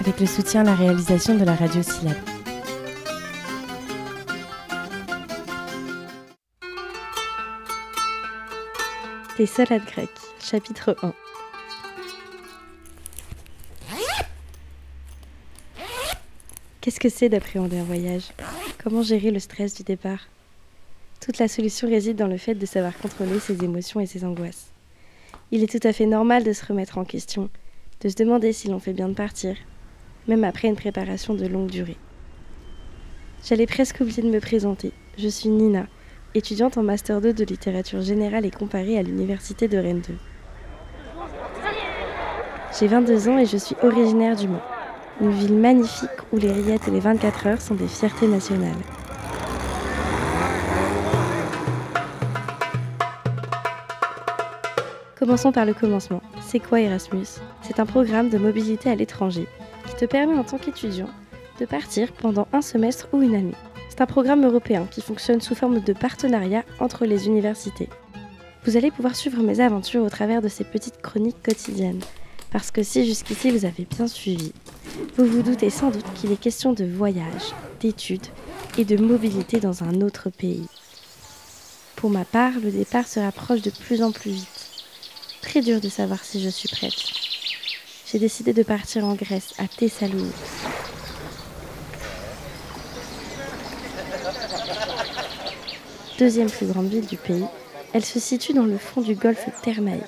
Avec le soutien à la réalisation de la radio Syllab. Les salades grecques, chapitre 1. Qu'est-ce que c'est d'appréhender un voyage? Comment gérer le stress du départ? Toute la solution réside dans le fait de savoir contrôler ses émotions et ses angoisses. Il est tout à fait normal de se remettre en question, de se demander si l'on fait bien de partir, même après une préparation de longue durée. J'allais presque oublier de me présenter. Je suis Nina, étudiante en Master 2 de littérature générale et comparée à l'Université de Rennes 2. J'ai 22 ans et je suis originaire du Mans une ville magnifique où les rillettes et les 24 heures sont des fiertés nationales. Commençons par le commencement. C'est quoi Erasmus? C'est un programme de mobilité à l'étranger qui te permet en tant qu'étudiant de partir pendant un semestre ou une année. C'est un programme européen qui fonctionne sous forme de partenariat entre les universités. Vous allez pouvoir suivre mes aventures au travers de ces petites chroniques quotidiennes. Parce que si jusqu'ici vous avez bien suivi, vous vous doutez sans doute qu'il est question de voyage, d'études et de mobilité dans un autre pays. Pour ma part, le départ se rapproche de plus en plus vite. Très dur de savoir si je suis prête. J'ai décidé de partir en Grèce, à Thessalonique. Deuxième plus grande ville du pays, elle se situe dans le fond du golfe Thermaïque.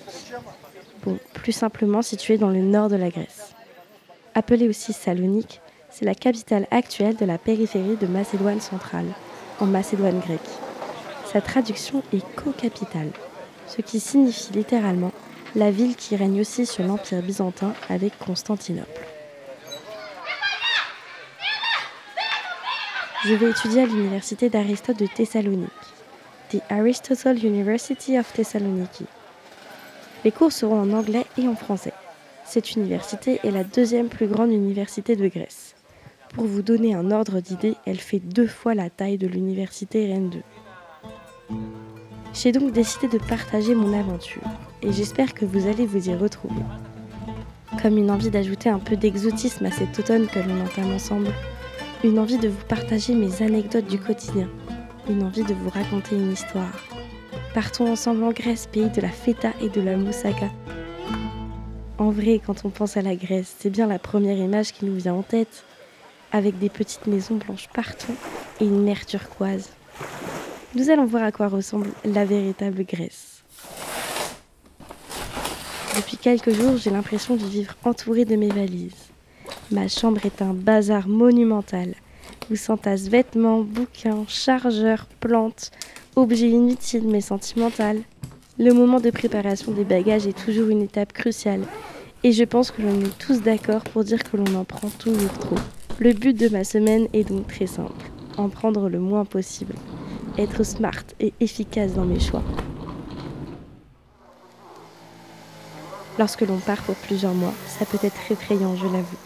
Bon, plus simplement située dans le nord de la Grèce appelée aussi Salonique, c'est la capitale actuelle de la périphérie de Macédoine centrale, en Macédoine grecque. Sa traduction est co-capitale, ce qui signifie littéralement la ville qui règne aussi sur l'Empire byzantin avec Constantinople. Je vais étudier à l'université d'Aristote de Thessalonique, the Aristotle University of Thessaloniki. Les cours seront en anglais et en français. Cette université est la deuxième plus grande université de Grèce. Pour vous donner un ordre d'idée, elle fait deux fois la taille de l'université Rennes 2. J'ai donc décidé de partager mon aventure et j'espère que vous allez vous y retrouver. Comme une envie d'ajouter un peu d'exotisme à cet automne que l'on entame ensemble, une envie de vous partager mes anecdotes du quotidien, une envie de vous raconter une histoire. Partons ensemble en Grèce, pays de la feta et de la moussaka, en vrai, quand on pense à la Grèce, c'est bien la première image qui nous vient en tête, avec des petites maisons blanches partout et une mer turquoise. Nous allons voir à quoi ressemble la véritable Grèce. Depuis quelques jours, j'ai l'impression de vivre entourée de mes valises. Ma chambre est un bazar monumental où s'entassent vêtements, bouquins, chargeurs, plantes, objets inutiles mais sentimentaux. Le moment de préparation des bagages est toujours une étape cruciale et je pense que l'on est tous d'accord pour dire que l'on en prend toujours trop. Le but de ma semaine est donc très simple, en prendre le moins possible, être smart et efficace dans mes choix. Lorsque l'on part pour plusieurs mois, ça peut être effrayant, je l'avoue.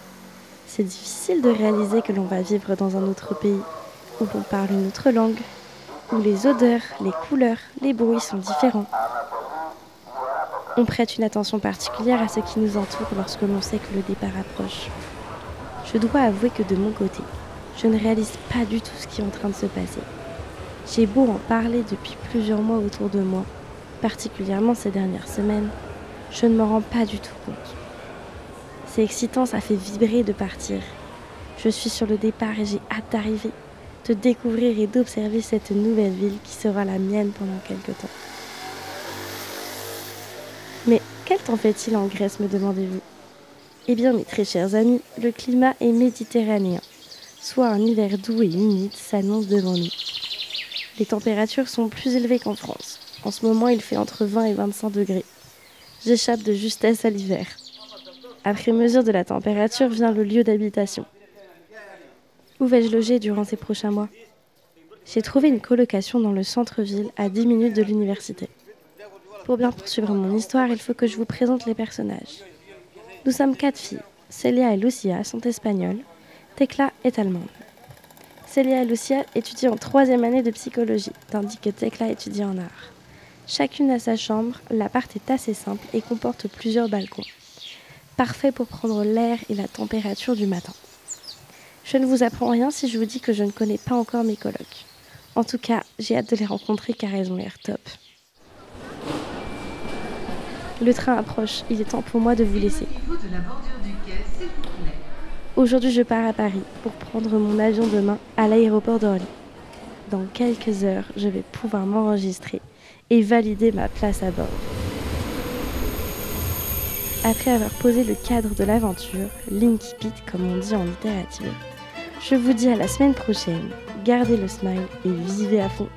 C'est difficile de réaliser que l'on va vivre dans un autre pays, où l'on parle une autre langue, où les odeurs, les couleurs, les bruits sont différents, on prête une attention particulière à ce qui nous entoure lorsque l'on sait que le départ approche. Je dois avouer que de mon côté, je ne réalise pas du tout ce qui est en train de se passer. J'ai beau en parler depuis plusieurs mois autour de moi, particulièrement ces dernières semaines, je ne m'en rends pas du tout compte. C'est excitant, ça fait vibrer de partir. Je suis sur le départ et j'ai hâte d'arriver, de découvrir et d'observer cette nouvelle ville qui sera la mienne pendant quelque temps. Mais quel temps fait-il en Grèce, me demandez-vous? Eh bien, mes très chers amis, le climat est méditerranéen, soit un hiver doux et humide s'annonce devant nous. Les températures sont plus élevées qu'en France. En ce moment, il fait entre 20 et 25 degrés. J'échappe de justesse à l'hiver. Après mesure de la température vient le lieu d'habitation. Où vais-je loger durant ces prochains mois? J'ai trouvé une colocation dans le centre-ville à 10 minutes de l'université. Pour bien poursuivre mon histoire, il faut que je vous présente les personnages. Nous sommes quatre filles. Celia et Lucia sont espagnoles. Tecla est allemande. Celia et Lucia étudient en troisième année de psychologie, tandis que Tecla étudie en art. Chacune a sa chambre, l'appart est assez simple et comporte plusieurs balcons. Parfait pour prendre l'air et la température du matin. Je ne vous apprends rien si je vous dis que je ne connais pas encore mes colocs. En tout cas, j'ai hâte de les rencontrer car elles ont l'air top. Le train approche, il est temps pour moi de vous laisser. Aujourd'hui, je pars à Paris pour prendre mon avion demain à l'aéroport d'Orly. Dans quelques heures, je vais pouvoir m'enregistrer et valider ma place à bord. Après avoir posé le cadre de l'aventure, Linky comme on dit en littérature, je vous dis à la semaine prochaine, gardez le smile et vivez à fond.